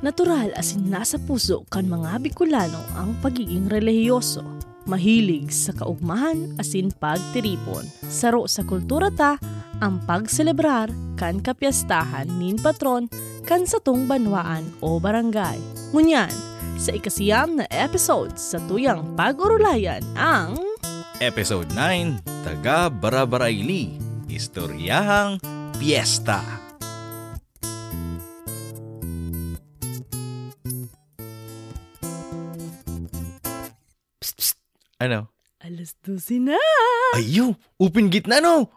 Natural asin nasa puso kan mga Bicolano ang pagiging relihiyoso. Mahilig sa kaugmahan asin pagtiripon. Saro sa kultura ta ang pagselebrar kan kapiyastahan nin patron kan satong banwaan o barangay. Ngunyan, sa ikasiyam na episode sa tuyang pag-urulayan ang Episode 9, Taga Barabarayli, Istoryahang Piesta. Ano? Alas 12 na! Ayo, open gate na no!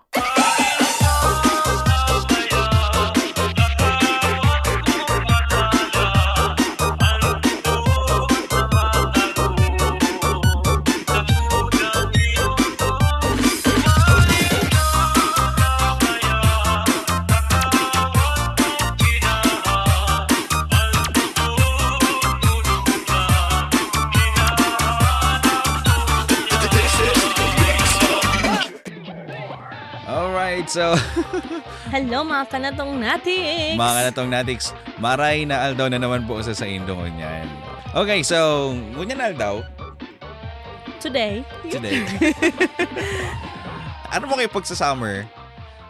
So Hello mga kanatong natin! mga kanatong natics, maray na aldaw na naman po sa sa Indo ngunyan. Okay, so, ngunyan aldaw, Today, today. ano mo kayo pag sa summer,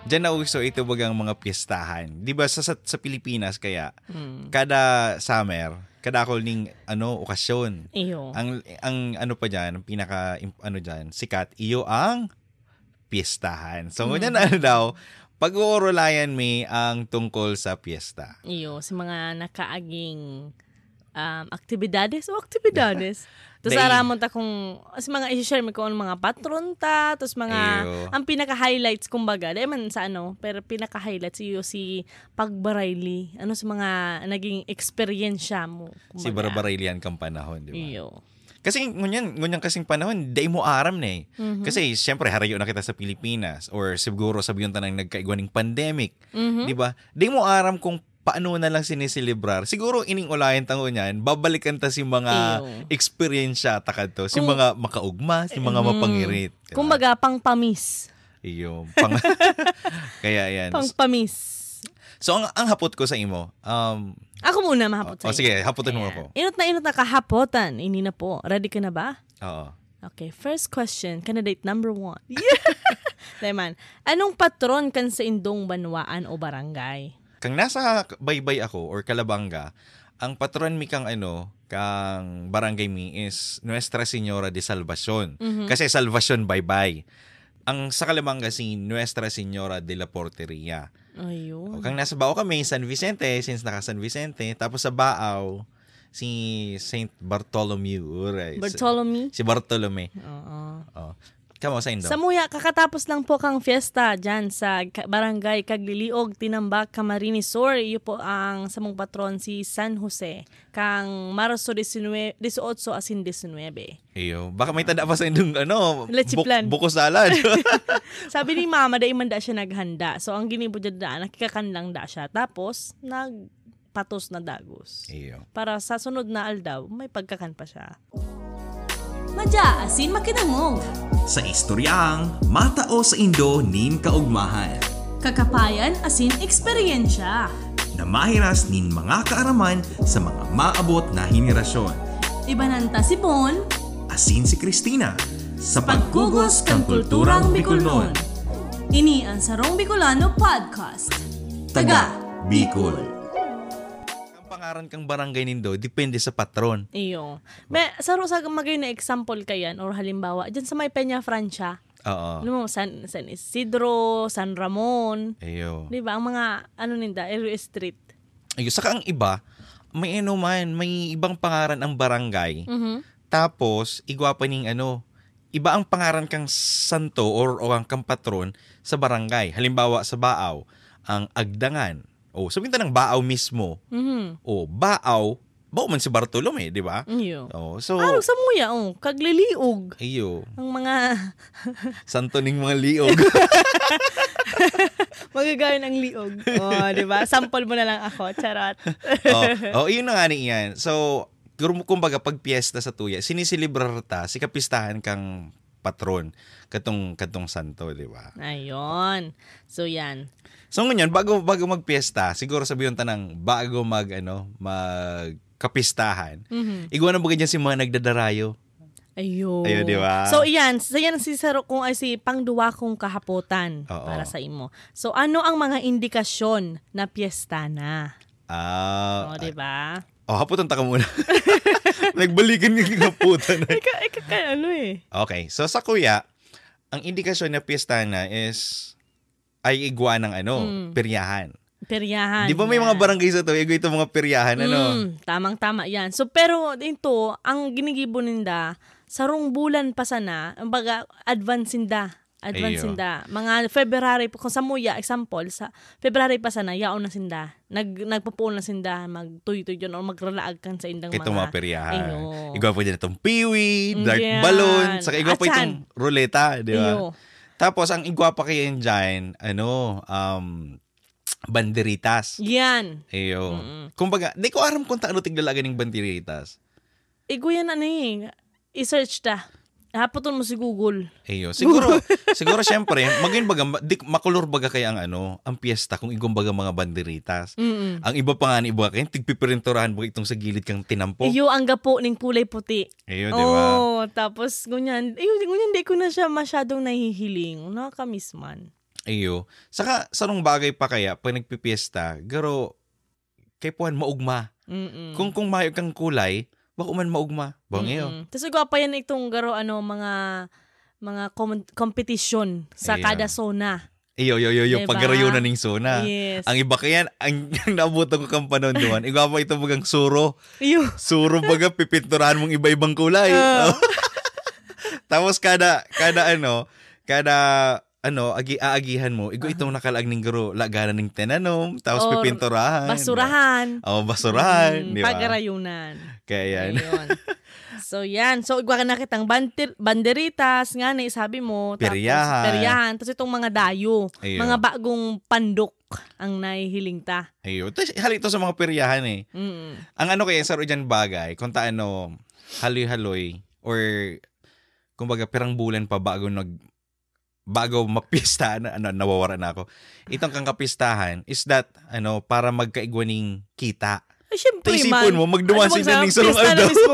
Diyan na uso ito bagang mga piyestahan. Di ba sa, sa, sa Pilipinas kaya, hmm, kada summer, kada ako ning ano, okasyon. iyo. Ang, ang ano pa dyan, ang pinaka, ano dyan, sikat, iyo ang piyestahan. So, ngunyan na daw, pag-uurulayan mi ang tungkol sa piyesta. Iyo, sa mga nakaaging um, aktibidades o aktibidades. Tapos aramon ta kung, as mga i-share mo kung mga patron ta, tapos mga, Iyo. ang pinaka-highlights kumbaga, dahil man sa ano, pero pinaka-highlights iyo si pagbarayli. Ano sa mga naging experiensya mo. Si kumbaga. Barabarilian kang panahon, di ba? Iyo. Kasi ngunyan, ngunyan kasing panahon, day mo aram na eh. Mhm. Kasi siyempre harayo na kita sa Pilipinas or siguro sabihin ta nang nagkaigwaning pandemic, Mhm. 'di ba? Day mo aram kung paano na lang sinisilibrar. Siguro ining ulayan tango niyan, babalikan ta si mga Ew. experiensya takad to, si Kung- mga makaugma, si mga Mm. mapangirit. Kumbaga, pang pamis. iyo, pang Kaya yan. Pang pamis. So ang, ang hapot ko sa imo, um Ako muna mahapot o, sa'yo. sige, hapotin mo ako. Inot na inot na kahapotan. Ini na po. Ready ka na ba? Oo. Okay, first question, candidate number one. Leman, anong patron kan sa indong banwaan o barangay? Kang nasa baybay ako or Kalabanga, ang patron mi kang ano, kang barangay mi is Nuestra Señora de Salvacion. Mhm. Kasi Salvacion baybay. Ang sa Kalabanga si Nuestra Señora de la Porteria. Ayun. Kang nasa Bao kami, San Vicente, since naka San Vicente. Tapos sa Baaw, si Saint Bartholomew. Right. Bartolome? Si Bartolome. Oo. Oh. Kamo sa Indo. Sa Muya, kakatapos lang po kang fiesta dyan sa barangay Kagliliog, Tinambak, Camarines Sur. Iyo po ang samong patron si San Jose. Kang Marso 19, 18 asin 19. Iyo. Baka may tanda pa sa Indong ano, Lechiplan. buko salad. Sabi ni Mama, dahil man da siya naghanda. So, ang ginibo dyan da, nakikakan lang da siya. Tapos, nagpatos na dagos. Iyo. Para sa sunod na aldaw, may pagkakan pa siya. Madya asin makinangong. Sa istoryang matao sa Indo nin kaugmahan. Kakapayan asin eksperyensya. Na mahiras nin mga kaaraman sa mga maabot na henerasyon. Ibananta si Bon. Asin si Christina sa Paggugos kang kulturang Bicolnon. Ini ang Sarong Bicolano Podcast. Taga. Bicol. Ang pangaran kang barangay nindo depende sa patron. Iyo. May, saro sa magay na example kayan or halimbawa, dyan sa may Peña Francia, Oo. mo, San, San Isidro, San Ramon, Ayo. di ba? Ang mga, ano ninda, area street. Ayo. Saka ang iba, may ano man, may ibang pangaran ang barangay. Mhm. Tapos, igwa pa ning ano, iba ang pangaran kang santo or, o ang kang patron sa barangay. Halimbawa sa Baaw, ang Agdangan. O, sabihin ta ng Baaw mismo. Mhm. O, Baaw, Bao man si Bartolome, di ba? Iyo. Oh, so, Araw sa muya, oh, kagliliog. ayo, Ang mga santo ning mga liog. magagaya ng liog. Oh, di ba? Sample mo na lang ako. Charot. oh, oh, yun na nga ni iyan. So, kum- kumbaga pag piyesta sa tuya, sinisilibrar ta, si kapistahan kang patron katong katong santo, di ba? Ayon. So yan. So ngayon, bago bago magpiesta, siguro sabihin tanang bago mag ano, magkapistahan. Mhm. Igwa na ba ganyan si mga nagdadarayo? Ayun. Ayun, di ba? So, iyan. So, yan si Saro kung ay si pangduwa kong kahapotan Oo. para sa imo. So, ano ang mga indikasyon na piyesta na? Ah, o, di ba? Oh, haputan ta ka muna. Nagbalikan yung haputan. Ika, ika, kaya ano eh. Okay, so sa kuya, ang indikasyon na piyesta na is ay igwa ng ano, Mm. peryahan. Peryahan. Di ba may mga yan. barangay sa to, igwa ito mga peryahan, ano? Mm, tamang-tama yan. So, pero dito, ang ginigibo ninda, sarong bulan pa sana, ang baga, advance sinda. Advance Ayo. sinda. Mga February, kung sa muya, example, sa February pa sana, yaon na sinda. Nag, nagpupuon na sinda, magtuy-tuy yun, o magralaag kan sa indang Ito mga peryahan. Ayo. Igwa po dyan itong piwi, dart yan. balloon, saka igwa po Atsan. itong ruleta, di ba? Ayo. Tapos, ang igwa pa kayo dyan, ano, um, banderitas. Yan. Ayo. Mm-mm. Kumbaga, di ko aram kung taano tiglalaga ng banderitas. Igo yan ano eh. I-search ta. Haputon mo si Google. Ayo, siguro siguro syempre, maging baga di, makulor baga kaya ang ano, ang piyesta kung igong baga mga banderitas. Mm-mm. Ang iba pa nga ni iba kaya tigpipirinturahan baga itong sa gilid kang tinampo. Iyo ang gapo ning kulay puti. Ayo, di ba? Oh, tapos ngunyan, iyo ngunyan di ko na siya masyadong nahihiling. Nakakamiss man. Ayo. Saka sarong bagay pa kaya pag nagpipiesta, garo kay puan maugma. Mm-mm. Kung kung mayo kang kulay, baka man maugma. Bang iyo. Mm-mm. Tapos ikaw pa yan itong garo ano mga mga com- competition sa Ayan. kada zona. Iyo, yo, yo, yo, Diba? pagarayo na ning sona. Yes. Ang iba kaya, ang, ang naabutan ko kang panon doon, igwa pa ito bagang suro. Iyo. Suro baga, pipinturahan mong iba-ibang kulay. Ah. Tapos kada, kada ano, kada, ano, agi aagihan mo, igo itong nakalaag ning garo, laganan ning tenanom, tapos Or pipinturahan. Basurahan. Oh, basurahan, Mm, di ba? Pagarayunan. Kaya yan. Ayun. So yan. So igwa ka na kitang bandir- banderitas nga ni sabi mo. Tapos, Peryahan. peryahan. Tapos itong mga dayo. Ayun. Mga bagong pandok ang nahihiling ta. Ayun. Tapos halito sa mga peryahan eh. Mm. Ang ano kaya sa dyan bagay, kung taano, haloy-haloy, or kumbaga pirang bulan pa bago nag bago mapista na ano nawawara na ako. Itong kang kapistahan is that ano para magkaigwaning kita. Ay, syempre Taisipon man. mo magduman Ano sa ning sarong na aldaw. mismo?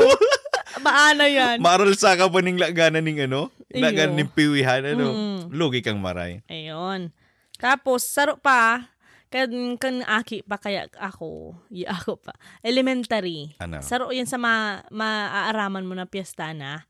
Baana yan. Maaral sa ka pa ning laganan ning ano, Iyo. laganan ning piwihan ano. Mm. Lugi kang maray. Ayun. Tapos, saro pa, kan, kan aki pa kaya ako, y ako pa, elementary. Ano? Saro yan sa ma, maaaraman mo na piyesta na.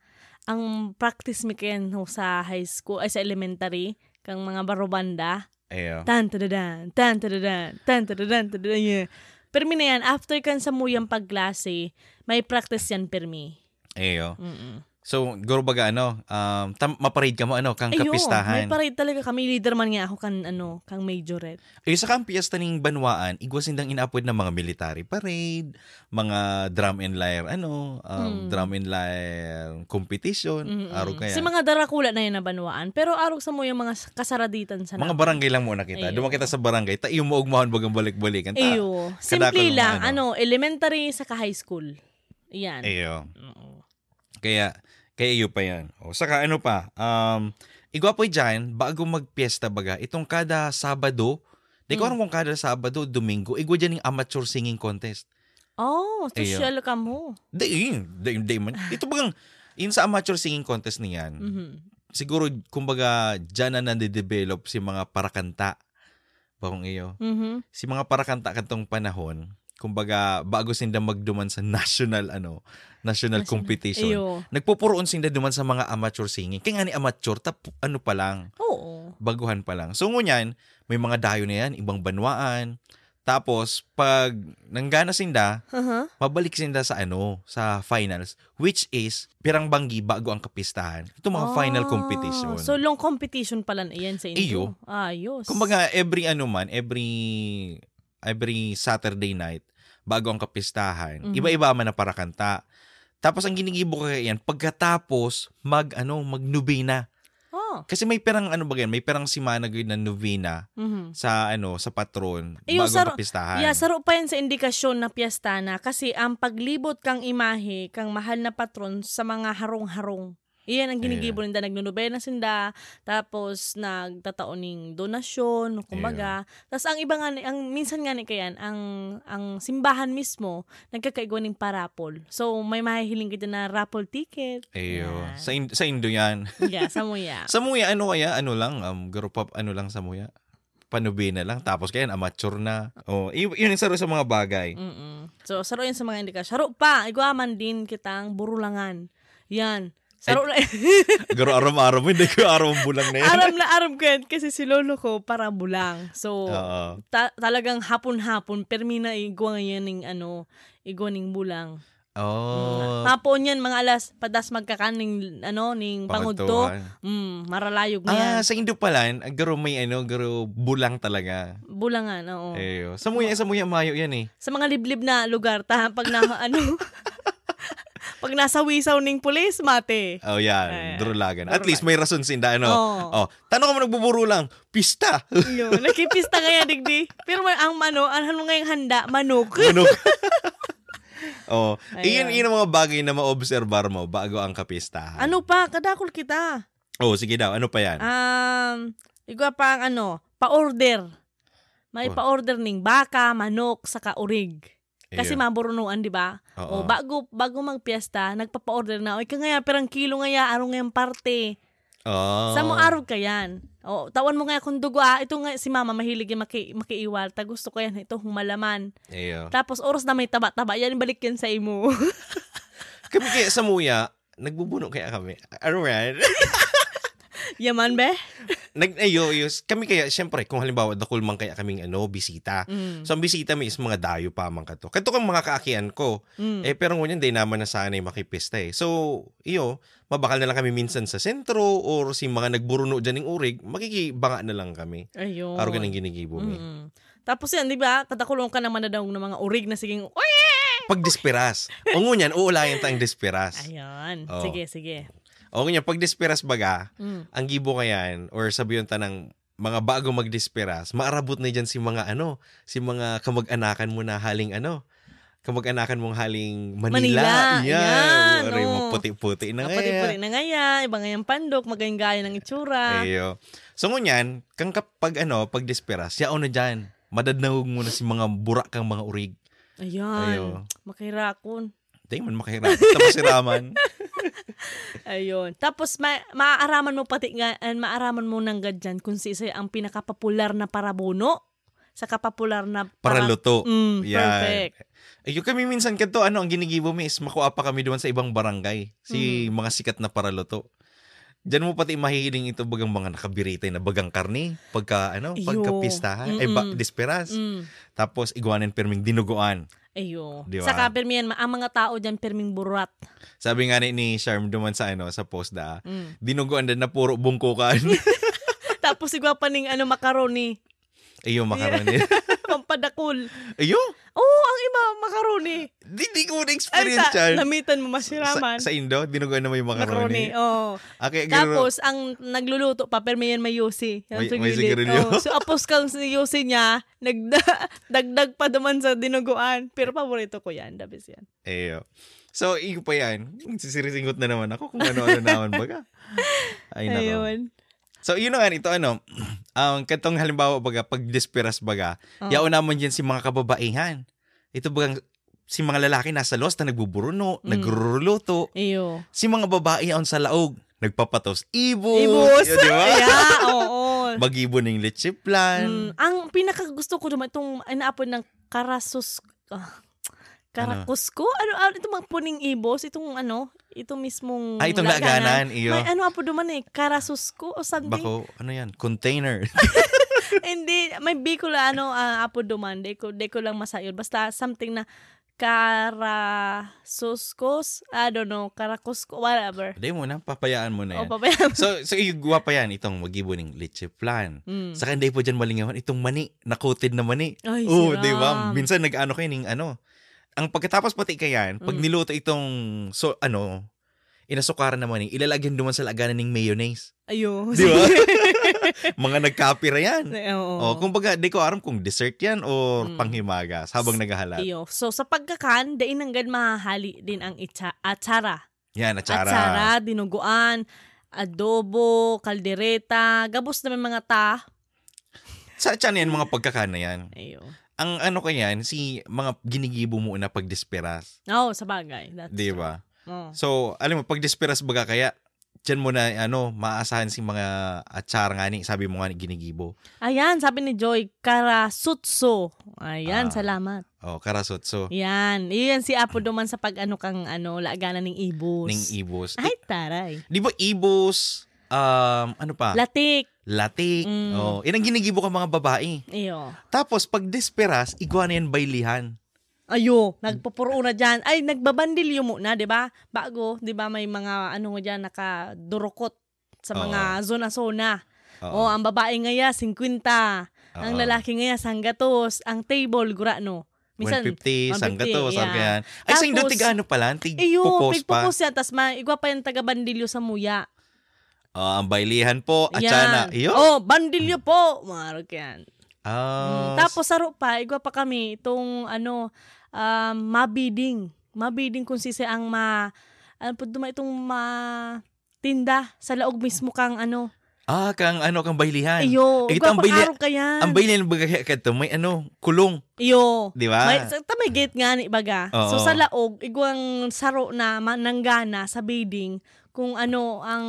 Ang practice mi kayan sa high school, ay sa elementary, kang mga barobanda. Ayo. Tan tadadan, tan tadadan, tan tadadan, tadadan, yeah. Permi na yan, after kan sa muyang pagklase, may practice yan permi. Ayo. Mm-mm. So, guro baga ano, um, tam, maparade ka mo ano, kang Ayun, kapistahan. may parade talaga kami. Leader man nga ako kan, ano, kang majorette. Ay, sa kang piyesta ng Banwaan, igwas sindang inaapod ng mga military parade, mga drum and lyre, ano, um, Hmm. drum and lyre competition, Mm-mm. araw kaya. Si mga darakula na yan na banwaan. Pero arog sa mo yung mga kasaraditan sa mga barangay lang muna kita. Ayun. Duma kita sa barangay, ta iyo mo ugmahon bagang balik-balikan. Ta. Kadakol Simple lang. ano. Ano, elementary sa high school. Yan. Iyo. Oo. Kaya, iyo pa yan. O, saka ano pa, um, igwa po dyan, bago magpiesta baga, itong kada Sabado, di ko Mm. alam kung kada Sabado, Domingo, igwa dyan yung amateur singing contest. Oh, social ka mo. Di, di, di man. Ito bagang, yun sa amateur singing contest niyan, Mhm. siguro, kumbaga, dyan na nade-develop si mga parakanta. Bakong iyo. Mhm. Si mga parakanta kantong panahon, kumbaga, bago sinda magduman sa national, ano, national, National. competition. Iyo. Nagpupuroon sinda duman sa mga amateur singing. Kaya nga ni amateur, tap, ano pa lang, Oo. baguhan pa lang. So, ngunyan, may mga dayo na yan, ibang banwaan. Tapos, pag nanggana sinda, Aha. mabalik sinda sa ano, sa finals, which is pirang banggi bago ang kapistahan. Ito mga final Ah, competition. So, long competition pala na iyan sa inyo. Ayos. Kumbaga, every ano man, every every Saturday night, bago ang kapistahan, Mhm. iba-iba man na para kanta. Tapos ang ginigibo ko kaya yan, pagkatapos mag ano, magnubina. Oh. Kasi may perang ano ba yan, may perang simana gawin na novena Mhm. sa ano, sa patron Iyo, bago ang saro- kapistahan. Yeah, saro pa yan sa indikasyon na piyesta na kasi ang paglibot kang imahe, kang mahal na patron sa mga harong-harong. Iyan ang ginigibo ninda nagnunubena sinda tapos nagtataon ning donasyon kumbaga tapos ang iba nga ang minsan nga ni kayan ang ang simbahan mismo nagkakaigwa ning parapol so may mahihiling kita na raffle ticket Ayo. Yan. Sa, in- sa Indo yan. yeah sa muya sa Muya, ano kaya? Ano lang? Um, group up, ano lang sa Muya? Panubina lang. Tapos kaya, amateur na. Oh, yun yung saro sa mga bagay. Mm-mm. So, saro yan sa mga indika. Saro pa, igwaman din kitang burulangan. Yan. Saro na. Garo aram-aram, hindi ko aram bulang na yan. aram na aram ko yan kasi si lolo ko para bulang. So, Oo. ta- talagang hapon-hapon, permina igwa ngayon ng ano, igwa ng bulang. Oh. Hapon yan, mga alas, padas magkakaning, ano, ning pangudto. Pangudtuhan. Mm, maralayog na yan. Ah, sa Indo pala, garo may ano, garo bulang talaga. Bulangan, oo. Ayo. Sa Muya, sa Muya, mayo yan eh. Sa mga liblib na lugar, ta, pag na, ano, pag nasa wisaw ning pulis, mate. Oh, yan. Ay, Drulagan. At least may rason sinda, ano. Oo. Oh, tanong ko mo nagbuburo lang. Pista. Yun, nakipista kaya digdi. Pero may ang ano, ano ngayong handa, manok. Ano? oh, iyon, iyon mga bagay na ma-obserbar mo bago ang kapistahan. ano pa, kadakol kita. Oh, sige daw. Ano pa yan? Um, igwa pa ang ano, pa-order. May Oh. pa-order ning baka, manok, saka urig. Kasi Ayun. maburunuan, di ba? O bago bago magpiesta, nagpapa-order na, oy ka ngaya perang kilo ngaya araw ngayang parte. Oh. Sa mo araw ka yan. O tawan mo nga kung dugo ah, ito nga si mama mahilig yung maki, makiiwal. Ta gusto ko yan ito humalaman. Ayo. Tapos oras na may taba-taba, yan balik yan sa imo. Kami kaya sa Muya, nagbubuno kaya kami. Ano yan? Yaman be? Nag, ayo, yus. Kami kaya, syempre, kung halimbawa, dakul man kaya kaming ano, bisita. Mm. So, ang bisita mi is mga dayo pa man kato. Kato kang mga kaakian ko. Mm. Eh, pero ngunyan, di naman na sana makipista eh. So, iyo, mabakal na lang kami minsan sa sentro or si mga nagburuno dyan ng urig, makikibanga na lang kami. Ayun. Araw ka nang ginigibo mi. Mm. Tapos yan, di ba? Katakulong ka naman na daw ng mga urig na siging, Uy! Pag disperas. o ngunyan, uulayan tayong disperas. Ayun. Oo. Sige, sige. O ngunyan, pag disperas baga, Mm. ang gibo kayan, or sabiyon ta ng mga bago magdisperas, maarabot na dyan si mga ano, si mga kamag-anakan mo na haling ano, kamag-anakan mong haling Manila. Manila, yan, Aray, oo. maputi-puti na nga. Pati-pati na nga yan. Iba nga yung pandok, magayang gaya ng itsura. Ayo. So ngunyan, kang kapag ano, pag disperas, yaon na dyan. Madadnawag mo na si mga burak kang mga urig. Ayan. Ayo. Makirakon. Di man makahirap. Tapos siraman. Ayun. Tapos, ma- maaaraman mo pati nga, uh, maaaraman mo ng gadyan kung si isa ang pinakapopular na parabuno sa kapopular na Para luto. Mm, Yan. perfect. Ayun kami minsan kanto, ano, ang ginigibo mi is makuha pa kami doon sa ibang barangay. Si Mm. mga sikat na paraluto. Diyan mo pati mahihiling ito bagang mga nakabiritay na bagang karne pagka ano Iyo. pagka pistahan ay ba, disperas Mm. tapos iguanin perming dinuguan Ayo. Di ba? Sa permiyan, ang mga tao dyan perming burat. sabi nga ni, ni Sharm duman sa ano sa post da Mm. dinuguan din na puro bungkukan Tapos sigwa pa ning ano, macaroni. Iyo makaroni Pampadakul. iyo Oo, ang iba, macaroni. di, di ko na Ay, sa, yan namitan mo sa, masiraman. sa Indo dinuguan na may macaroni. makaroni Oo. okay, garo, Tapos, ang nagluluto pa, permiyan may. Yan May- sa may gilid. sigarilyo. Oo. So, apos kang si yusi niya, nagdagdag pa duman sa dinuguan. Pero paborito ko yan. Dabis yan. Eyo. So, iyo pa yan. Sisirisingot na naman ako kung ano-ano naman baga. Ay, nako. Ayun. So, yun nga, ito ano, ang katong halimbawa baga, pag disperas baga, Oo. yaon naman dyan si mga kababaihan. Ito bagang, si mga lalaki nasa los na nagbuburuno, Mm. nagruluto. Iyo. Si mga babae yaon sa laog, nagpapatos. Ibos! Ibus. Yun, di ba? Yeah, oo. Mag-ibon ng leche plan. Mm, ang pinaka gusto ko naman, itong inaapon ng karasus, ah, karakusko? Ano, ano, itong mga puning ibos, itong ano, itong mismong Ah, itong laganan, iyo. May ano apo duman eh, karasusko o something. Bako, ano yan? Container. Hindi, may Bicol ano ah, apo duman. Di ko, di ko lang masayod. Basta something na karasuskos, I don't know, karakusko, whatever. Hindi mo na, papayaan mo na O, yan. pabayaan. So, so igwa pa yan, itong mag-ibon ng leche plan. Mm. Saka hindi po dyan malingawan, itong mani, na-coated na mani. Ay, Oo, siram. di ba? Minsan nag-ano kayo ng ano. Ang pagkatapos pati kayan, pag Mm. niluto itong, so ano, inasukaran na mani, ilalagyan duman sa laganan ng mayonnaise. Ayo. Di ba? Mga nagkapira yan. Oo. O, kumbaga, di ko aram kung dessert yan o Mm. panghimagas habang naghahalat. Iyo. So, sa pagkakan, dain hanggang mahahali din ang itsa, atsara. Yan, atsara. Atsara, dinuguan, adobo, kaldereta, gabos na may mga ta. Sa tiyan yan, mga pagkakana yan. Ayo. Ang ano ka yan, si mga ginigibo mo na pag desperas. Oo, sa bagay. That's Di ba? So, alam mo, pag desperas baga kaya, dyan mo na, ano, maasahan si mga atsara nga ni, sabi mo nga ni ginigibo. Ayan, sabi ni Joy, karasutso. Ayan, Ah. salamat. Oh, karasot. So, Yan. Iyan si Apo duman sa pag ano kang ano, laaganan ng ibus. ning ibos. Ay, taray. Di ba ibos, um, ano pa? Latik. Latik. Mm. Oh, inang ginigibo ka mga babae. Iyo. Tapos, pag desperas, iguana yan baylihan. Ayo, nagpupuro na dyan. Ay, nagbabandilyo muna, di ba? Bago, di ba, may mga ano nga dyan, nakadurukot sa mga zona-zona. Oo. Oh, ang babae ngaya, 50. Ang Oo. lalaki ngaya, sanggatos. Ang table, gurano. 150, sanggato, 150, sabi yeah. yan. Ay, sa Indo, tiga ano pala? Tig Iyo, pupos pa. pigpupos yan. Tas ma, igwa pa yung taga-bandilyo sa muya. Oh, ang baylihan po, atsana. Iyo. Oh, bandilyo po. Marok yan. Ah, Mm, Tapos saro pa, igwa pa kami itong ano, um, mabiding. Mabiding kung sisi ang ma, ano po duma itong ma, tinda sa laog mismo kang ano. ah, kang ano, kang baylihan. Iyo, Eh, igwa ang yan. Ang baylihan baga kadto, may ano, kulong. Iyo. Di ba? May, ta may gate nga ni baga. So Oo. sa laog, igwang saro na mananggana sa bidding kung ano ang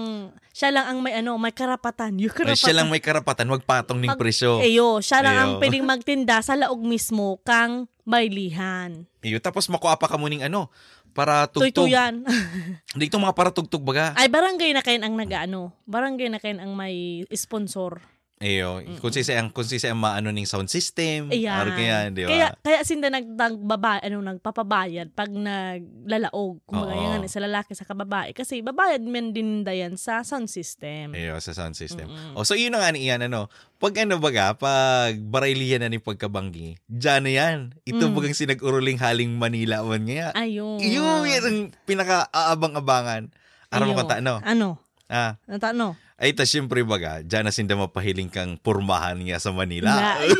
siya lang ang may ano may karapatan. Yung Ay, karapatan. siya lang may karapatan, magpatong ning Pag- presyo. Eyo, siya lang ang Eyo. pwedeng magtinda sa laog mismo kang baylihan. Iyo, tapos makuha pa ka mo ning ano, para tugtog. Tuytuyan. Dito mga para tugtog baga. Ay, barangay na kayo ang nag-ano. Barangay na kayo ang may sponsor. Iyo, kung sisi ang kung sisi ang maano ning sound system. Ayan. Or kaya, di ba? Kaya, kaya sinda nag, nagbaba, ano, nagpapabayad pag naglalaog. Kung Oo. yan, sa lalaki sa kababae. Kasi babayad men din dayan sa sound system. Iyo, sa sound system. Mm-mm. O, so yun ni iyan, ano, pag ano baga, pag barayliyan na ni pagkabanggi, dyan na yan. Ito Mm. bagang sinag-uruling haling Manila man nga. Ayun. Iyo, yan ang pinaka-aabang-abangan. Araw mo kanta, ano? Ano? Ah, Ano? ta- ano? ay, ta syempre baga, dyan na sinda mapahiling kang purmahan niya sa Manila. Na,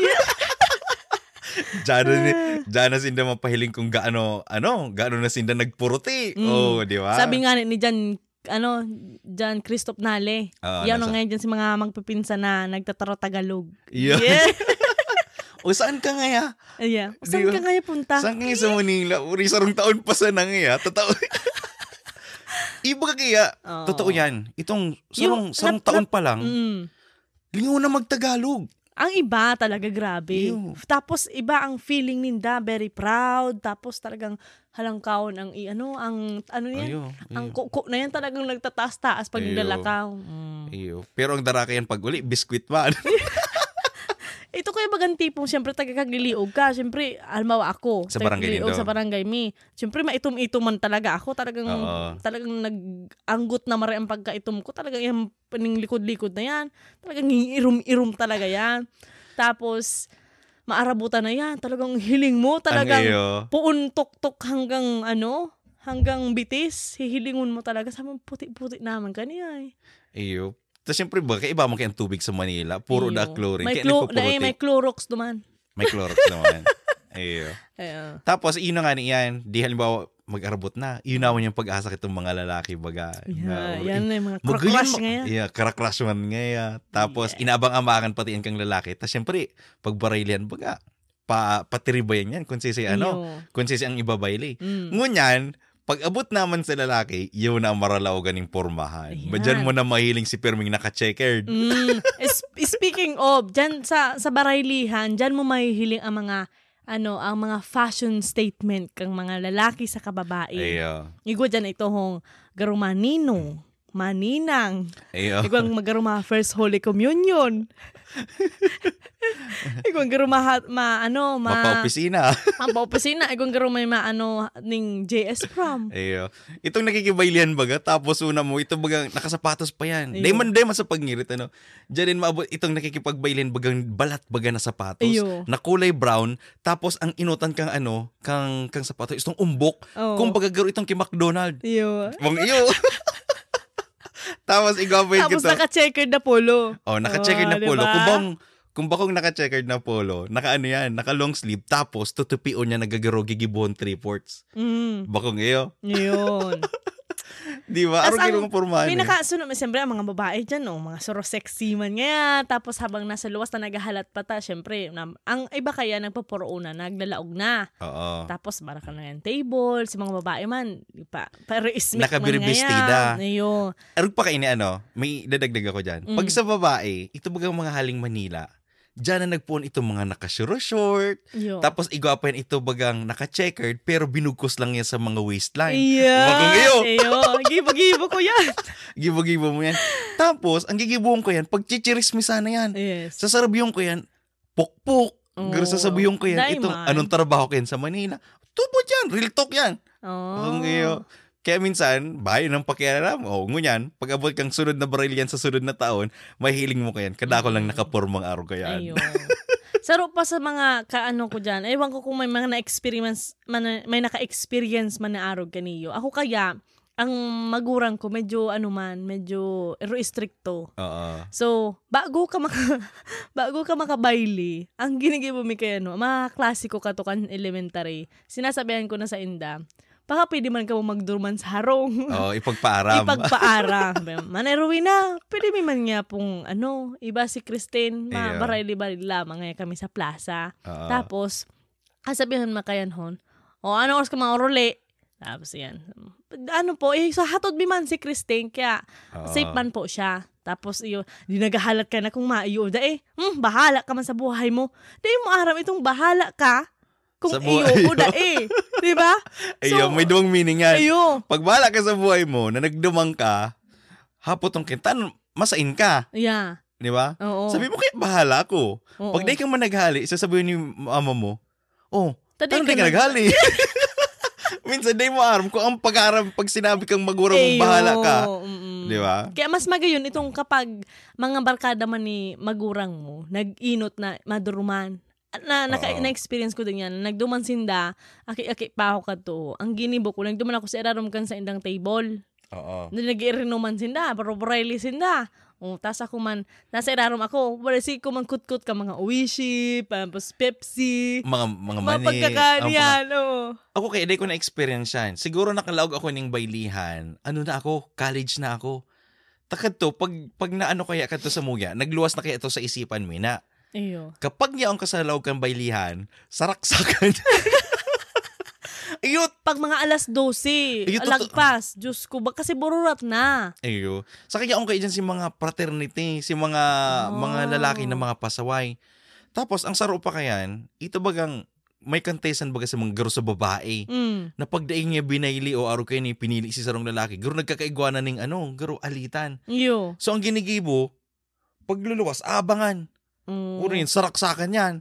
dyan, na, dyan na sinda mapahiling kung gaano, ano, gaano na sinda nagpuruti. Mm. Oh, di ba? Sabi nga ni Jan, ano, Jan Christoph Nale. Oo, Yan nasa- ngayon dyan si mga magpipinsa na nagtataro Tagalog. Yun. Yeah. o saan ka ngaya? Ayan. Saan Di ba? ka ngayon punta? Saan ka sa Manila? Uri, sarong taon pa sa nangya. Totoo. Iba ka kaya. Oo. Totoo yan. Itong sarong, Yung- sarong nat- taon pa lang, Mm. lingaw na magtagalog. Ang iba talaga grabe. Ew. Tapos iba ang feeling ninda, very proud. Tapos talagang halangkaon ang ano, ang ano yan? Ayo. Ang kuko na yan talagang nagtataas-taas pag Ew. nilalakaw. Mm. Iyo. Pero ang daraka yan pag uli, biskwit man. Ito kaya bagang tipong siyempre tagakagiliog ka. Siyempre, almawa ako. Sa barangay din Sa barangay mi. Siyempre, maitom-ituman talaga ako. Talagang, Oo. talagang nag-anggot na mara ang pagkaitom ko. Talagang yung paning likod-likod na yan. Talagang irum-irum talaga yan. Tapos, maarabutan na yan. Talagang hiling mo. ang Talagang puuntok-tok hanggang ano, hanggang bitis. Hihilingon mo talaga. Sabi puti-puti naman kaniya eh. Iyo. Tapos siyempre ba, kaiba mo kayang tubig sa Manila. Puro Iyo. da chlorine. May, clo- dahil may Clorox duman. May Clorox naman. Iyo. Tapos, yun na nga niyan. Di halimbawa, mag-arabot na. Yun naman yung pag-asa kitong mga lalaki baga. Yeah, Na- yan na yung mga mo- ngayon. Yeah, karakrush man ngayon. Tapos, inabang-ambangan pati yan kang lalaki. Tapos, syempre, pag baraylian, baga, pa, patiribayan yan. Kung sisi, ano, Iyo. kung sisi ang ibabayli. Mm. Ngunyan, pag abot naman sa lalaki, yun na ang maralaw ganing pormahan. Ayan. Dyan mo na mahiling si Perming naka-checkered. Mm. Speaking of, dyan sa, sa baraylihan, dyan mo mahihiling ang mga ano, ang mga fashion statement kang mga lalaki sa kababae. Ayo. Igo dyan ito hong garumanino, maninang. Ayo. Igo ang magaruma first Holy Communion. Igo ang garuma ma, ano, ma, Mapa-opisina. ang paopisina. Igo ang garuma ma, ano, ning JS prom. Ayo. Itong nakikibaylian baga, tapos una mo, ito baga, nakasapatos pa yan. Ayo. Dayman dayman sa pagngirit, ano. Diyan din maabot, itong nakikipagbaylian bagang balat baga na sapatos. Ayo. Na kulay brown, tapos ang inutan kang ano, kang, kang sapatos, itong umbok. Oo. Kung baga garo itong kay McDonald. Iyo. Mong iyo. Tapos igawin Tapos kita. naka-checkered na polo. Oh, naka-checkered na Oh, polo. diba? Kung bang, kung bakong naka-checkered na polo, naka ano yan, naka long sleeve, tapos tutupion niya nagagaro gigibon three fourths. Mm. Bakong iyo. Yun. Di ba? Araw ang kinong pormahan. eh. Pinakasunod, siyempre, ang mga babae dyan, no? mga suro sexy man nga. Tapos habang nasa luwas na naghahalat pa ta, siyempre, na, ang iba kaya nagpapuro una, naglalaog na. Oo. Tapos, bara ka na yung table, si mga babae man, pa, pero ismik yan. Ayun. Arog pa kaini ano, may dadagdag ako dyan. Pag Mm. sa babae, ito bagang mga haling Manila, dyan na nagpuan itong mga nakasuro short, Yo. tapos igwapan ito bagang naka-checkered, pero binugkos lang yan sa mga waistline. Yeah. Bagang iyo. Gibo-gibo ko yan. Gibo-gibo mo yan. Tapos, ang gigibuhon ko yan, pag chichirismisan na yan. Yes. Sasarabiyon ko yan, pukpuk. Oo. Pero sasabihin ko yan, Dai itong anong trabaho ko yan sa Manila. Tubod yan, real talk yan. Oh. Ang iyo. Kaya minsan, bahay ng pakialam. O, ngunyan, pag abot kang sunod na baril yan sa sunod na taon, may hiling mo kayan. Kada ko lang nakapormang araw ko yan. Saro pa sa mga kaano ko dyan. Ewan ko kung may mga na-experience, man, may naka-experience man na arog kaniyo. Ako kaya, ang magurang ko medyo ano man, medyo restricto. Oo. So, bago ka maka, bago ka makabayli, ang ginigibo mi kaya no, mga klasiko ka to kan elementary. Sinasabihan ko na sa inda, baka pwede man ka magdurman sa harong. Oo, ipagpaaram. Ipagpaara. Maneruwi na. Pwede mi man nga pong, ano, iba si Christine, ma, barili-barili lamang nga kami sa plaza. Oo. Tapos, kasabihan makayan hon, o ano oras ka mga orole? Tapos yan. Ano po, eh, sa hatod mi man si Christine, kaya Oo. safe man po siya. Tapos iyo, di nagahalat ka na kung maiyo. Da eh, hmm, bahala ka man sa buhay mo. Di mo aram itong bahala ka kung Sa iyo buhay o da eh. Di ba? Ayun, may duwang meaning yan. Iyo. Pag bahala ka sa buhay mo, na nagdumang ka, hapotong kintan, masain ka. Yeah. Di ba? Oo. Sabi mo, kaya bahala ko. Oo. Pag di ka man naghali, sasabihin ni mama mo, oh, Tadi di ka nag- naghali? Minsan, di mo aram kung ang pag-aram pag sinabi kang magurang mong bahala ka. mm-mm. Di ba? Kaya mas magayon itong kapag mga barkada man ni magurang mo, nag-inot na maduruman. Na, naka, Oo. na-experience ko din yan. Nagduman sinda, aki-aki pa ako ka to. Ang ginibo ko, nagduman ako sa irarom kan sa indang table. Oo. Na nag-iirinuman sinda, pero borelli sinda. O, tas ako man, nasa irarom ako, wala si ko man kutkut ka mga uwishi, tapos Pepsi, Mga, mga mga mani. pagkakanian, oo. Ako kaya di ko na-experience yan. Siguro nakalaog ako ng baylihan. Ano na ako? College na ako. Takad to, pag, pag naano kaya ka to sa muya, nagluwas na kaya to sa isipan mo na, Iyo. kapag niya ang kasalaog kang baylihan, saraksakan. Ayot! Pag mga alas 12, Ayun, totoo. alagpas, Diyos ko, ba, kasi bururat na. Ayo. Sa kaya akong kayo dyan si mga fraternity, si mga Oh. mga lalaki na mga pasaway. Tapos, ang saro pa kayan, ito bagang may contestant baga sa mga garo sa babae. Mm. Na pagdaing niya binayli o araw kayo ni pinili si sarong lalaki, garo nagkakaigwanan ng ano, garo alitan. Iyo. So, ang ginigibo, pagluluwas, abangan. Mm. Uro yun, saraksakan yan.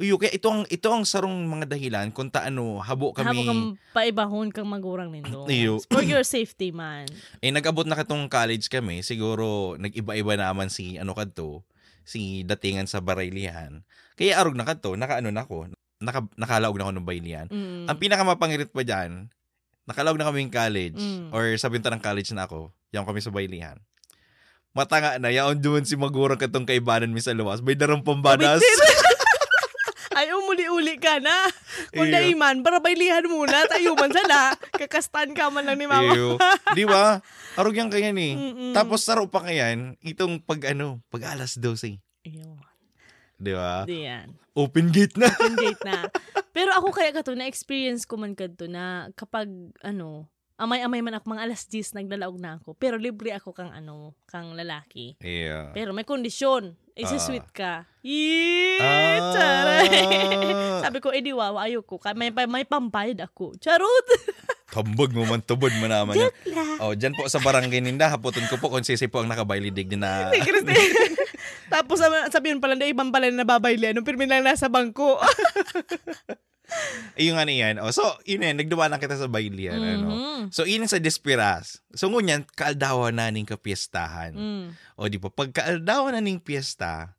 Uyo, kaya ito ang, ito ang sarong mga dahilan kung taano habo kami. Habo kang paibahon kang magurang nindo. For your safety, man. Eh, nag-abot na katong college kami, siguro nag-iba-iba naman si ano kadto, si datingan sa Baraylihan. Kaya arog na kadto, nakaano na ako, naka, nakalaog na ako ng Baylihan. Mm. Ang pinakamapangirit pa dyan, nakalaog na kami college, Mm. or sabihin ta ng college na ako, yan kami sa Baylihan. Matanga na, yaon doon si magurang katong kaibanan mi sa luwas, may darang pambanas. Ay, umuli-uli ka na. Kung Iyo. daiman, barabaylihan muna. Tayo man sana. Kakastan ka man lang ni mama. Ew. Di ba? Arog yan kaya ni. Mm-mm. Tapos saro pa kayan, itong pag ano, pag alas 12. Iyo. Di ba? Di yan. Open gate na. Open gate na. Pero ako kaya ka to, na-experience ko man kadto na kapag, ano, amay-amay man ako, mga alas 10, nagdalaog na ako. Pero libre ako kang, ano, kang lalaki. Yeah. Pero may kondisyon. Isi-sweet ka. Yee! Ah. Charay! Sabi ko, edi wow, ayoko. Ka- May, may pampayad ako. Charot! Tambog mo man, tubod mo naman. Joke lang. Oh, dyan po sa barangay ninda, haputon ko po kung sisi po ang nakabaylidig na... Tapos sabi- sabihin pala na ibang pala na nababayli. Anong pirmi lang nasa bangko. Eh, yung ano yan. Oh, so, yun yan, nagduwa lang kita sa baylihan. Ano. Mhm. So, yun sa Despiras. So, ngunyan, kaaldawan na ning kapiestahan. Mm. O, di ba? Pag kaaldawan na ning piyesta,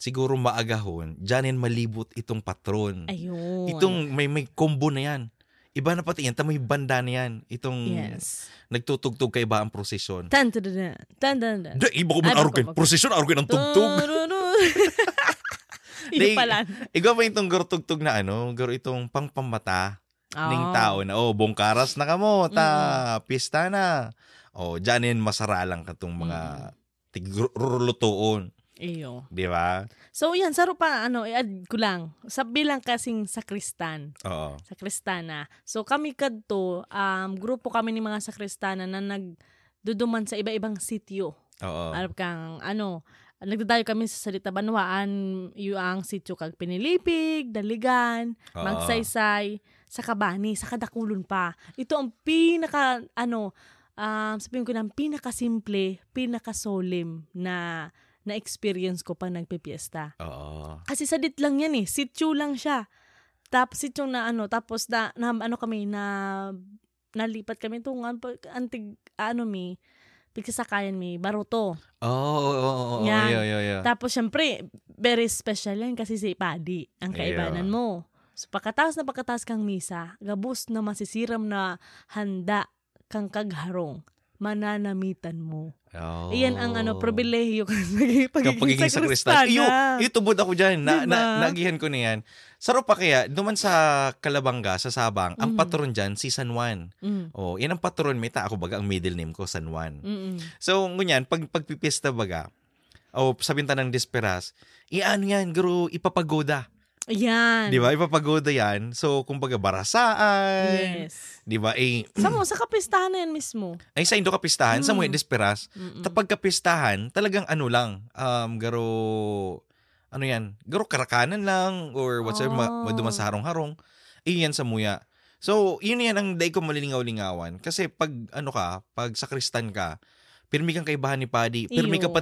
siguro maagahon, dyanin malibot itong patron. Ayun. Itong may may combo na yan. Iba na pati yan, ta may banda na yan. Itong Yes. nagtutugtog kay iba ang prosesyon. Tan tan tan tan tan iba ko man Ano ba? Prosesyon, arugan ang tugtog. Pala. Ikaw ba itong garo tugtog na ano? Garo itong pangpamata ning Oh. tao na, oh, bongkaras na kamo, ta, pista na. O, dyan yan masaralang katong mga tigrulutoon. Iyo. Di ba? So yan, saro pa ano, i-add ko lang. Sa bilang kasing sakristan, Oo. sakristana. So kami kadto, um, grupo kami ni mga sakristana na nagduduman sa iba-ibang sityo. Oo. Alam kang ano, nagdadayo kami sa Salita Banwaan, yung ang sityo kag Pinilipig, Daligan, Oo. Magsaysay, sa Kabani, sa Kadakulon pa. Ito ang pinaka, ano, um, sabihin ko ng pinaka-simple, pinaka-solemn na na experience ko pag nagpipiesta. Oo. Kasi sadit lang yan eh. Sityo lang siya. Tapos sityo na ano, tapos na, na ano kami, na nalipat kami itong antig, ano mi, pigsasakayan mi, baruto. Oo, oo, oo, oo. Yan. Yeah, yeah, yeah. Tapos syempre, very special yan kasi si Padi, ang kaibanan Yeah. mo. So pagkataas na pagkataas kang misa, gabos na masisiram na handa kang kagharong, mananamitan mo. Oh. Iyan ang ano, pribilehiyo kang naging Kapag pagiging sa kristal. Iyo, itubod ako dyan. Na, Diba? na, nagihan ko na yan. Saro pa kaya, duman sa Kalabanga, sa Sabang, ang Mhm. patron dyan, si San Juan. Mm. Oh, yan ang patron. May ta ako baga, ang middle name ko, San Juan. Mm-mm. So, ngunyan, pag pagpipista baga, o sa binta ng Desperas, iano yan, guru, ipapagoda. Ayan. Di ba? Ipapagoda yan. So, kumbaga, barasaan. Yes. Di ba? Eh, Sa mo, sa kapistahan na yan mismo. ay sa Indo kapistahan, sa Mm. mga Desperas, Mm-mm. Tapag kapistahan, talagang ano lang, um, garo, ano yan, garo karakanan lang, or whatsoever, ma- Oh. maduman sa harong-harong, iyan sa muya. So, yun yan ang day ko malilingaw-lingawan. Kasi pag, ano ka, pag sa kristan ka, pirmi kang kaibahan ni Paddy, pirmi ka Iyo.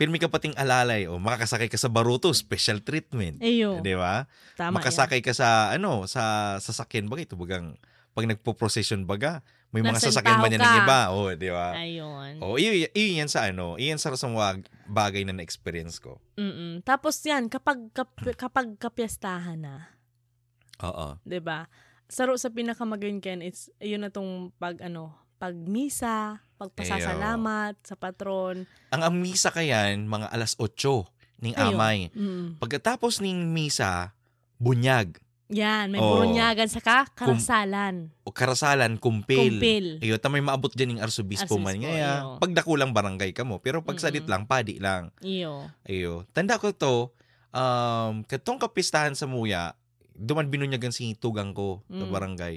Pirmi ka pating alalay, o makakasakay ka sa baruto, special treatment. Ayo. Di ba? Tama yan. Makasakay ka sa, ano, sa sasakyan baga, ito bagang, pag nagpo-procession baga, may mga sasakyan man yan ng iba. O, di ba? Ayun. Oh, iyon, iyon yan sa ano, iyon sa sa mga bagay na na-experience ko. Mm-mm. Tapos yan, kapag, kap, kapag kapiestahan na, Oo. 'di ba? Saro sa pinakamagaling ken it's yun na tong pag ano, pag misa, pagpasasalamat sa patron. Ang ang misa kayan, mga alas 8 ning amay. Mm. Pagkatapos ning misa, bunyag Yan, may Oo. burunyagan sa ka, karasalan, o karasalan, kumpil. kumpil. Iyo, tamay maabot dyan ng arsobispo man ngaya. iyo. Pag dakulang barangay ka mo. Pero pag sadit Mm-mm. lang, padi lang. Iyo. Ayo. Tanda ko to, um, katong kapistahan sa muya, duman binunyagan si tugang ko sa Mm. barangay.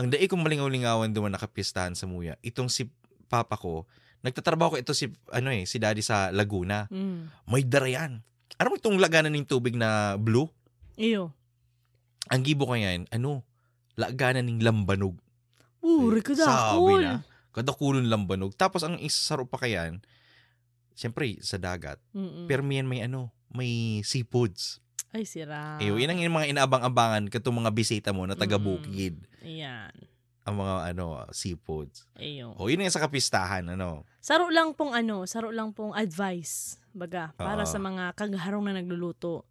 Ang dai kong malingaw-lingawan duman nakapistahan sa muya. Itong si papa ko, nagtatrabaho ko ito si ano eh, si daddy sa Laguna. Mm. May darayan. Ano itong laganan ng tubig na blue? Iyo. Ang gibo ko yan, ano, laganan ng lambanog. Uri ka Sabi na. Kadakulon lambanog. Tapos ang isasaro pa kayan, siyempre sa dagat. Mm-mm. Pero may ano, may seafoods. Ay, sira. Eyo, yun ang mga inaabang-abangan katong mga bisita mo na taga Mm. Bukid. Ang mga ano, seafoods. Ayo. O, yun yung sa kapistahan, ano. Saro lang pong ano, saro lang pong advice, baga, para Oo. sa mga kagharong na nagluluto.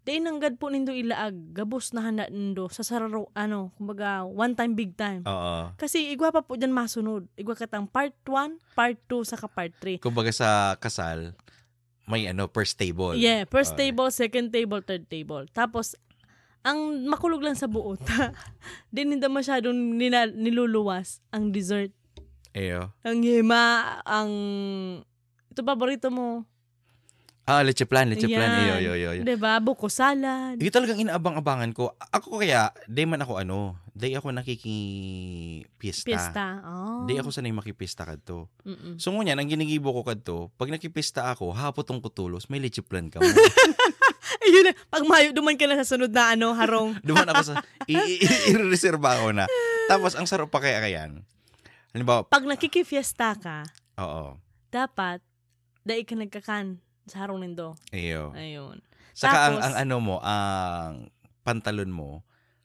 Diin nanggad po nindo ilaag, gabos na handa nindo sa sararo, ano, kumbaga, one time, big time. Oo. Kasi igwa pa po dyan masunod. Igwa katang part 1, part 2, saka part 3. Kumbaga sa kasal, may ano, first table. Yeah, first Okay. table, second table, third table. Tapos, ang makulog lang sa buot, di hindi masyadong nila, niluluwas ang dessert. Eyo. Ang yema, ang... Ito paborito mo. Ah, leche plan, leche plan. Yan. Eyo, eyo, eyo. Diba? Buko salad. Yung talagang inaabang-abangan ko. Ako kaya, day man ako ano, day ako nakikipiesta. Pista. Oh. Day ako sanay makipista kadto. Mm-mm. So ngunyan, ang ginigibo ko kadto, pag nakipista ako, hapot tong kutulos, may leche plan ka mo. Ayun na. Pag mayo, duman ka na sa sunod na ano, harong. Duman ako sa, i- i- i-reserve ako na. Tapos, ang sarap pa kaya kayan. Halimbawa, Pag nakikifiesta ka, oo, dapat, dai ka nagkakan sa harong nindo. iyo. Ayun. Saka ang, Tapos- ang ano mo, ang pantalon mo,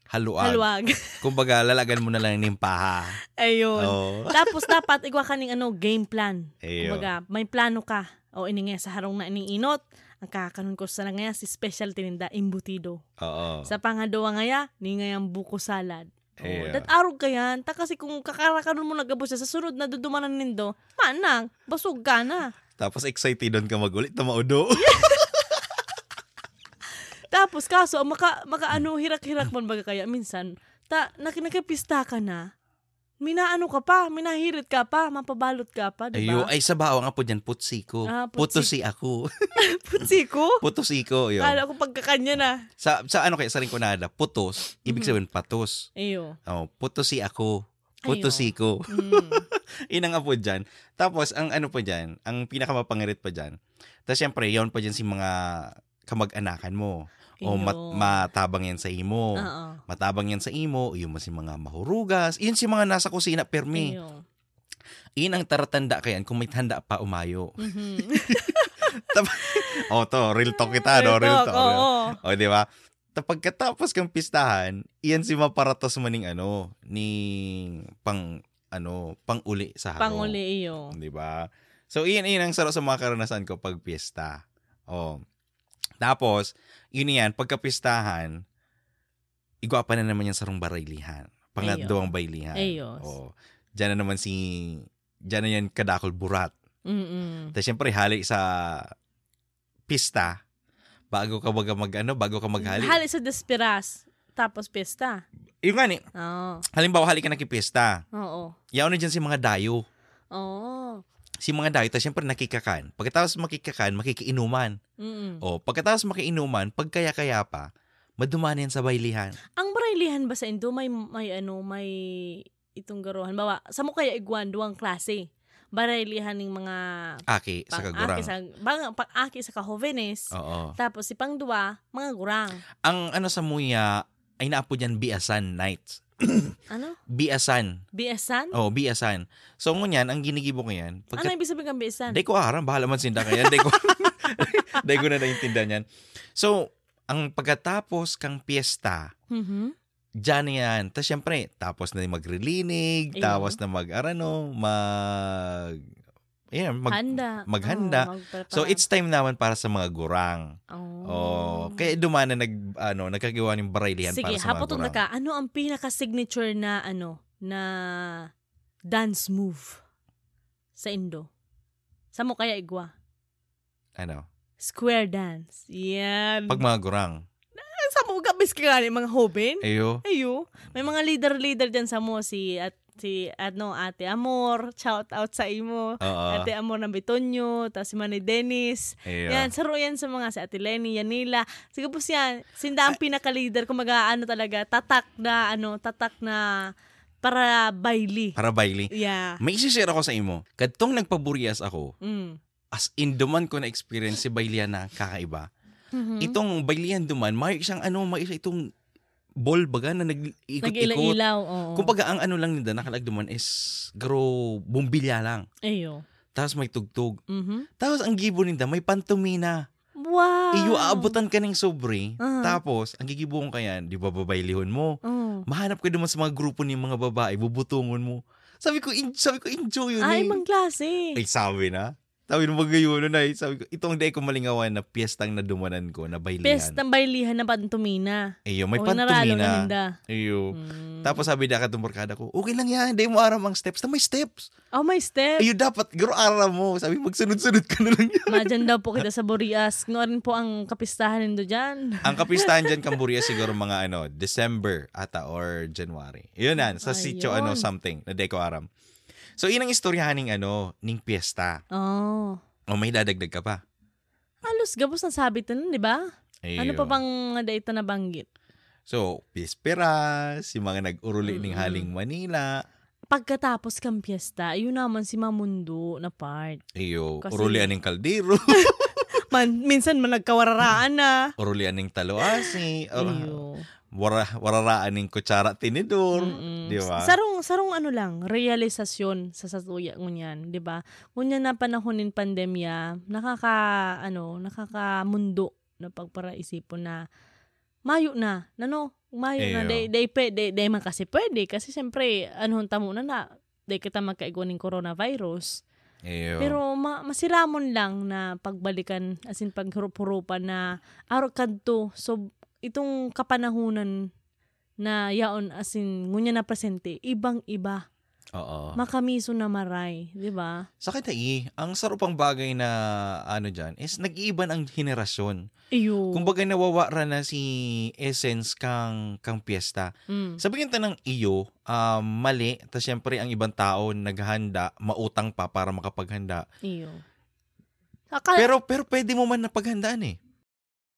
haluan. Haluag. Kumbaga, lalagan mo na lang ng paha. Ayun. Oo. Tapos dapat igwa ka ning ano game plan. Iyo. Kumbaga, may plano ka. O ini nga sa harong na iniinot, ang kakanon ko sa nga si special tininda imbutido. Oo. Sa pangadowa ngaya, ni ngayang buko salad. Oh, Iyo. dat arog ka yan. Ta kasi kung kakarakanon mo nagabos sa sunod na dudumanan nindo, manang, basog ka na. Tapos excited doon ka magulit na maudo. Tapos kaso, maka, maka ano, hirak-hirak man baga kaya minsan, ta, nak nakipista ka na, Minaano ka pa, minahirit ka pa, mapabalot ka pa, di Ayo, ay sa bawa nga po dyan, putsiko. Ah, putsi- Putusi ako. Putsiko? Putusiko, yun. Kala ko pagkakanya na. Sa, sa ano kaya, sa rinconada, putos, ibig Mhm. sabihin patos. Ayo. Oh, putusi ako. Ayo. Putusiko. Mm. Yun ang apo dyan. Tapos, ang ano pa dyan, ang pinakamapangirit pa dyan. Tapos, syempre, yun pa dyan si mga kamag-anakan mo. O mat- matabang yan sa imo. Oo. Matabang yan sa imo. Yun si mga mahurugas. Yun si mga nasa kusina, permi. Ayo. Yun ang taratanda kayan kung may tanda pa umayo. Mhm. O to, real talk kita, no? Real talk. Oo. O, di ba? Ta- Pagkatapos kang pistahan, iyan si maparatos maning ano, ni pang ano, pang uli sa haro. Panguli iyo. Di ba? So, iyan, iyan ang sarap sa mga karanasan ko pag piyesta. Oh. Tapos, yun yan, pagkapistahan, igwapa na naman yan sa rong baraylihan. Pangatawang baylihan. Ayos. Oh. Diyan na naman si, diyan na yan kadakol burat. Mm-mm. Tapos syempre, hali sa pista, bago ka baga mag, ano, bago ka maghali. Hali sa Despiras. Tapos pesta. Yung nga ni, Oo. halimbawa, hali ka nakipista. Oo. Yaw na dyan si mga dayo. Oo. Si mga tapos syempre nakikakan. Pagkatapos makikakan, makikiinuman. Mm-mm. O, pagkatapos makiinuman, pagkaya-kaya pa, madumana yan sa baylihan. Ang baraylihan ba sa Indo may may ano may itong garuhan bawa sa mo kaya iguan duwang klase baraylihan ng mga Aki, sa kagurang. pang-aki sa bang pang-aki sa kahovenes Oo. tapos si pangduwa mga gurang Ang ano sa muya, ay naapo dyan biasan nights. Ano Biasan. biasan Oh, biasan. So, ngunyan, ang ginigibo ko yan, ano pagka ibig sabihin ng biasan Day ko aram, bahala man sinda kaya. Day ko, day ko na naintindihan yan. So, ang pagkatapos kang piyesta, Mhm. dyan yan. Tapos syempre, tapos na magrilinig, Ayun. tapos na mag, arano, mag, yan, mag, handa maghanda. Magprepara. so it's time naman para sa mga gurang. oh. Oh, kaya dumana nag, ano, nagkagawa ng baraylihan sige para sa mga gurang. ka ano ang pinaka signature na ano na dance move sa Indo sa mo kaya igwa Ano, Square dance. Yan. pag mga gurang. sa mo gabis ka mga hoben. Ayo, Ayo. May mga leader-leader dyan sa mo. Si, at, si ano, Ate Amor. Shout out sa imo. oo. Ate Amor ng Bitonyo. Tapos si Manny Dennis. Ayo. Yan, saro yan sa mga si Ate Lenny, Yanila. Sige po siya, sinda ang pinaka-leader kung ano talaga, tatak na, ano, tatak na para baili. Para bayli. Yeah. May isishare ako sa imo. Kadtong nagpaburias ako, Mm. as in duman ko na experience si Baylian na kakaiba. Mhm. Itong Baylian duman, may isang ano, may isa itong ball baga na nag-ikot-ikot. Oo. Kumbaga ang ano lang nila nakalag duman is garo bumbilya lang. Ayo. Tapos may tugtog. Mhm. Tapos ang gibo ninda may pantomina. Wow. Iyo aabutan ka ng sobre. Ah. Tapos ang gigibong ka yan, di ba babaylihon mo? Oh. Mahanap ka naman sa mga grupo ng mga babae, bubutungon mo. Sabi ko, en- sabi ko enjoy yun. Ay, eh. ibang klase. Ay, sabi na. Sabi na magayon na eh. Sabi ko, itong day ko malingawan na piyestang na dumanan ko na baylihan. Pest ng bailihan na pantumina. Iyo, may O, na pantumina. Iyo. Mm. Tapos sabi na katong barkada ko, okay lang yan, hindi mo aram ang steps. Na may steps. Oh, may step. Ayo, dapat, garo aram mo. Sabi, magsunod-sunod ka na lang yan. Madyan daw po kita sa Borias. Nga rin po ang kapistahan nindo dyan. ang kapistahan dyan, Cambodia, siguro mga ano, December ata or January. Yun yan, sa sitio Ayun. ano, something, na day ko aram. So, yun ang istoryahan ng ano, ning piyesta. Oh. O, may dadagdag ka pa. Halos gabos na sabi ito nun, di ba? Ano pa bang data na banggit? So, Pispera, si mga nag-uruli ng Mm-mm. Haling Manila. Pagkatapos kang piyesta, yun naman si Mamundo na part. Iyo, Kasi- urulian ng Kaldero, Man, minsan man nagkawararaan na. urulian ng Taloasi, or, Iyo. wara, wararaan ng Kutsara Tinidor. Mm-mm. Di ba? Sarong, sarong ano lang, realisasyon sa satuya ngunyan, di ba? Ngunyan na panahonin pandemya, nakaka, ano, nakakamundo na pagparaisipon na mayo na, nano, mayo na, Eyo. day, day, pe, day, day man kasi pwede, kasi siyempre, ano, tamo na na, day kita magkaigo ng coronavirus. Iyo. Pero ma- masiramon lang na pagbalikan, as in paghurup-hurupan na araw kadto. So, itong kapanahunan na yaon as in ngunya na presente, ibang-iba. Oo. Makamiso na maray, di ba? Sa akin, eh, ang sarupang bagay na ano dyan is nag-iiban ang henerasyon. Iyo. Kumbaga nawawara na si essence kang kang piyesta. Mm. Sabihin ta ng iyo, um, mali, tapos syempre ang ibang tao naghanda, mautang pa para makapaghanda. Iyo. Akala, Pero pero pwede mo man napaghandaan eh.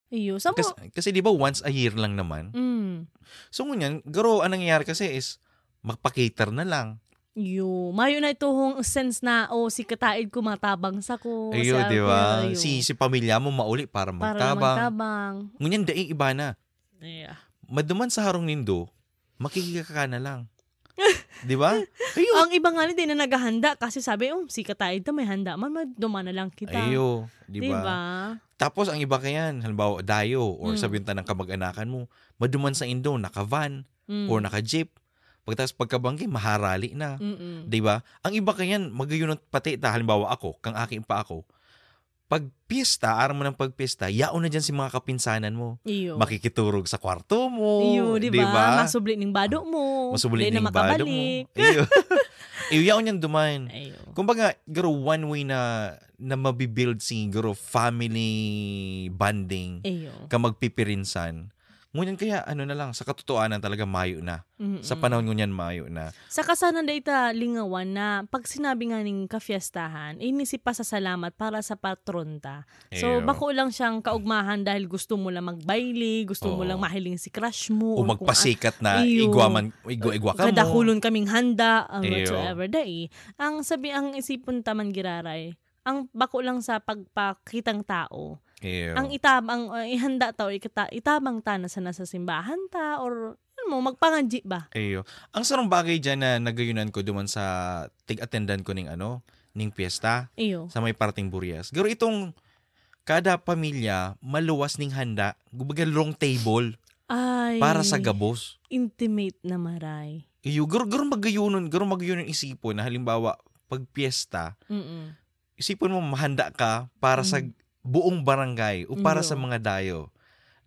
iyo. Sa mo, Kasi, kasi di ba once a year lang naman. mm. So ngunyan, garo ang nangyayari kasi is magpa-cater na lang. Iyo. Mayo na ito hong sense na, oh, si kataid ko matabang sa ko. Ayo, sa- di ba? Si si pamilya mo mauli para Para magtabang. magtabang. Ngunyan dai iba na. Yeah. Maduman sa harong nindo, makikika ka na lang. di ba? Ayo. Ang iba nga din na naghahanda kasi sabi, oh, si kataid na may handa man, maduma na lang kita. Ayo, di ba? ba? Tapos ang iba kayan, halimbawa dayo or Mm. sabihin ta ng kamag-anakan mo, maduman sa Indo, naka-van Mm. or naka-jeep. Pagkatapos pagkabanggi, maharali na. Mm-mm. 'Di ba? Ang iba kayan, magayunot pati ta halimbawa ako, kang aking pa ako. Pag araw mo ng pagpiyesta, yaon na dyan si mga kapinsanan mo. Iyo. Makikiturog sa kwarto mo. Iyo, di ba? Masubli ng bado mo. Masubli ng bado mo. Iyo. Iyo, yaon yan duman. Ayo. Kumbaga, garo one way na na mabibuild si garo family bonding Ayo. ka magpipirinsan. Ngunyan kaya ano na lang, sa katotohanan talaga mayo na. Mm-mm. Sa panahon ngunyan mayo na. Sa kasanan data lingawan na pag sinabi nga ning kafiestahan, inisi pa sa salamat para sa patron ta. So Eyo. bako lang siyang kaugmahan dahil gusto mo lang magbaili, gusto mo Oo. lang mahiling si crush mo. O or kung magpasikat na Iyo. igwaman, igwa-igwa ka mo. Kada hulon kaming handa, ang Eyo. whatsoever dai. Ang sabi ang isipon taman giraray, ang bako lang sa pagpakitang tao. Eyo. Ang itabang uh, ihanda ta o ikata, itabang ta na sa nasa simbahan ta or ano mo magpangadji ba? Eyo. Ang sarong bagay dyan na nagayunan ko duman sa tig-attendan ko ning ano, ning piyesta Iyo. sa may parting Burias. Garo itong kada pamilya maluwas ning handa, gubaga long table Ay. para sa gabos. intimate na maray. Iyo, garo garo magayunon, garo magayunon isipon na halimbawa pag piyesta, Mm-mm. isipon mo mahanda ka para sa buong barangay o para Iyo. sa mga dayo.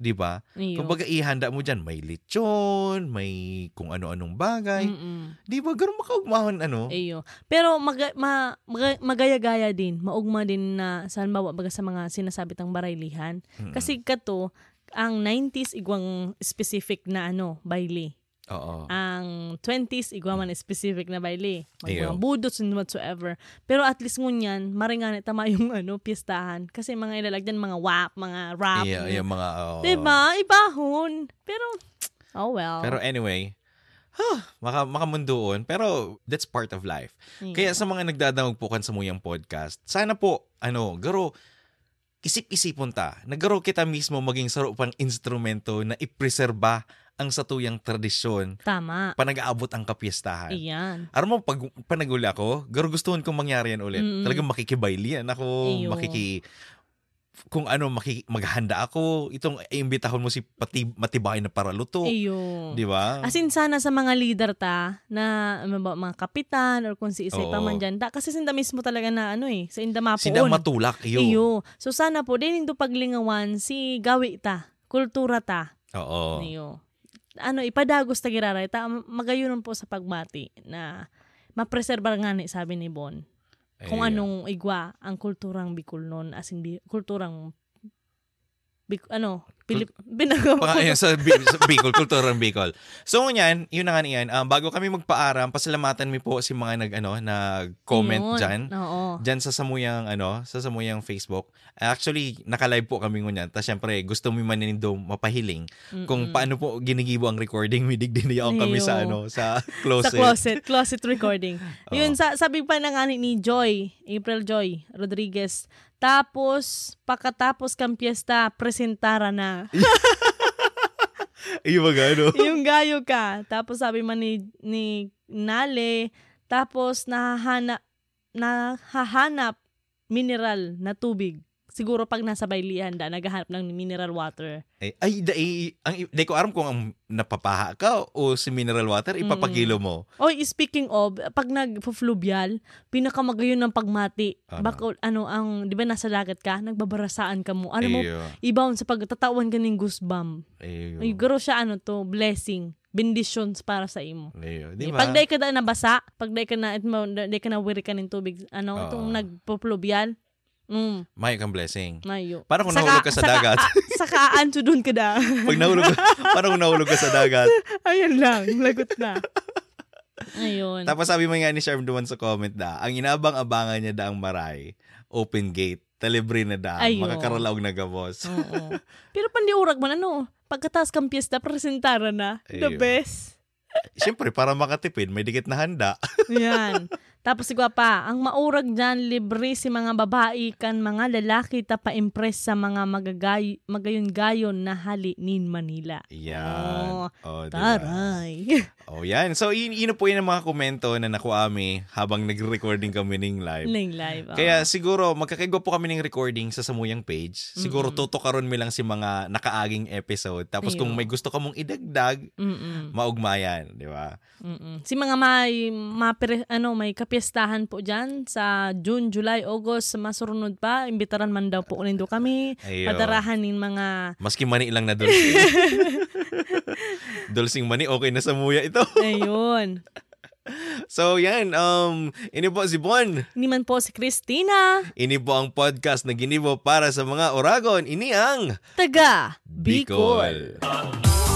'Di ba? Kumbaga ihanda mo diyan may lechon, may kung ano-anong bagay. Mm-mm. 'Di ba? Garo makaugmahon ano? Iyo. Pero maga, ma, maga- magaya-gaya din, maugma din na sa halimbawa baga sa mga sinasabi tang baraylihan. Mm-mm. Kasi kato ang 90s igwang specific na ano, baile. Oo. Ang 20s igwaman specific na baile. Iyo. Mga budots and whatsoever. Pero at least ngunyan, maringan tama yung ano, piestahan. Kasi mga ilalagyan mga wap, mga rap. Iya, iya mga oo. Diba? Ibahon. Pero, oh well. Pero anyway, huh, maka makamundoon, pero that's part of life. Iyo. Kaya sa mga nagdadamog po kan sa muyang podcast, sana po ano, garo isip-isipon ta. Nagaro kita mismo maging saro pang instrumento na ipreserba ang satuyang tradisyon Tama. panag-aabot ang kapiestahan. Iyan. Aram mo, pag panaguli ako, garo gustuhan kong mangyari yan ulit. Mm-mm. Talagang makikibaylian ako, Iyo. makiki kung ano maki, maghanda ako itong iimbitahon mo si pati matibay na paraluto Iyo. di ba As in, sana sa mga leader ta, na ano ba, mga kapitan, or kung si isay pa man dyan, ta, kasi sinda mismo talaga na ano eh, sa inda mapuon. sina matulak iyo Iyo. So sana po, din indo paglingawan, si gawi ta, kultura ta. oo Iyo. Ano, ipadagos ta giraray ta, magayunon po sa pagmati na mapreserbar nga ni, sabi ni Bon. Kung Ayun. anong igwa ang kulturang Bicol noon, as in, bi- kulturang Bic- ano, Pilip, binagawa Pang, ayun, sa, sa Bicol, kulturang Bicol. So, yan, yun na nga niyan. Um, bago kami magpaaram, pasalamatan mi po si mga nag, ano, nag-comment Yun. dyan. Oo. Dyan sa samuyang, ano, sa samuyang Facebook. Actually, naka-live po kami ngunyan. Tapos, syempre, gusto mi maninindo mapahiling. Kung paano po ginigibo ang recording, midig din niya kami sa, ano, sa sa closet. closet, closet recording. Yun, sa, sabi pa na nga ni Joy, April Joy Rodriguez, tapos, pakatapos kang piyesta, presentara na. Iyo ba gano? yung gayo ka. Tapos sabi man ni, ni Nale, tapos nahahanap, nahahanap mineral na tubig. Siguro pag nasa baylihan da, naghahanap ng mineral water. Ay, ay, dai, ang, di ko aram kung ang napapaha ka o si mineral water, ipapakilo mo. Oy, speaking of, pag nag-fluvial, pinakamagayon ng pagmati. Ano? Bako, ano, ang, di ba nasa dagat ka, nagbabarasaan ka mo. Ano mo, Iyo. ibaon sa pagtatawan ka ng goosebump. Iyo. Ay, garo siya, ano to, blessing. benditions para sa imo. Di Di ba? Pag day ka na nabasa, pag day ka na, mo, day ka na wiri ka ng tubig, ano, Oo. itong nagpuplubyal, mm, May kang blessing. mayo. Parang kung nahulog ka sa dagat. Saka, saka doon ka na. Pag nahulog parang kung nahulog ka sa dagat. Ayun lang, lagot na. Ayun. Tapos sabi mo nga ni Sharm duman sa comment da, ang inabang-abangan niya da ang maray, open gate, talibre na da, Ayun. makakaralaog na gabos. Oo. Pero pandi urag man ano, pagkataas kang piyesta, presentara na. The Ayun. best. Siyempre, para makatipid, may dikit na handa. Yan. Tapos si pa, ang maurag dyan, libre si mga babae kan mga lalaki tapa-impress sa mga magagay, magayon-gayon na hali nin Manila. Yan. Oh, diba? Taray. Oh, yan. So, yun, yun po yun ang mga komento na nakuami habang nag-recording kami ng live. Ling live. oh. Kaya siguro, magkakaigo po kami ng recording sa Samuyang page. Siguro, tutukaron mi lang si mga nakaaging episode. Tapos, kung Ayun. may gusto ka mong idagdag, Mm-mm. maugmayan. Di ba? Mm-mm. Si mga may, mapire, ano, may kapiestahan po dyan sa June, July, August, masurunod pa. Imbitaran man daw po nindo kami. Ayun. Padarahan nin mga, Maski mani lang na dulsing. dulsing mani, okay na sa muya ito. ayun. So, yan. Um, ini po si Bon. Ini man po si Christina, Ini po ang podcast na ginibo para sa mga Oragon. Ini ang taga Bicol. Bicol.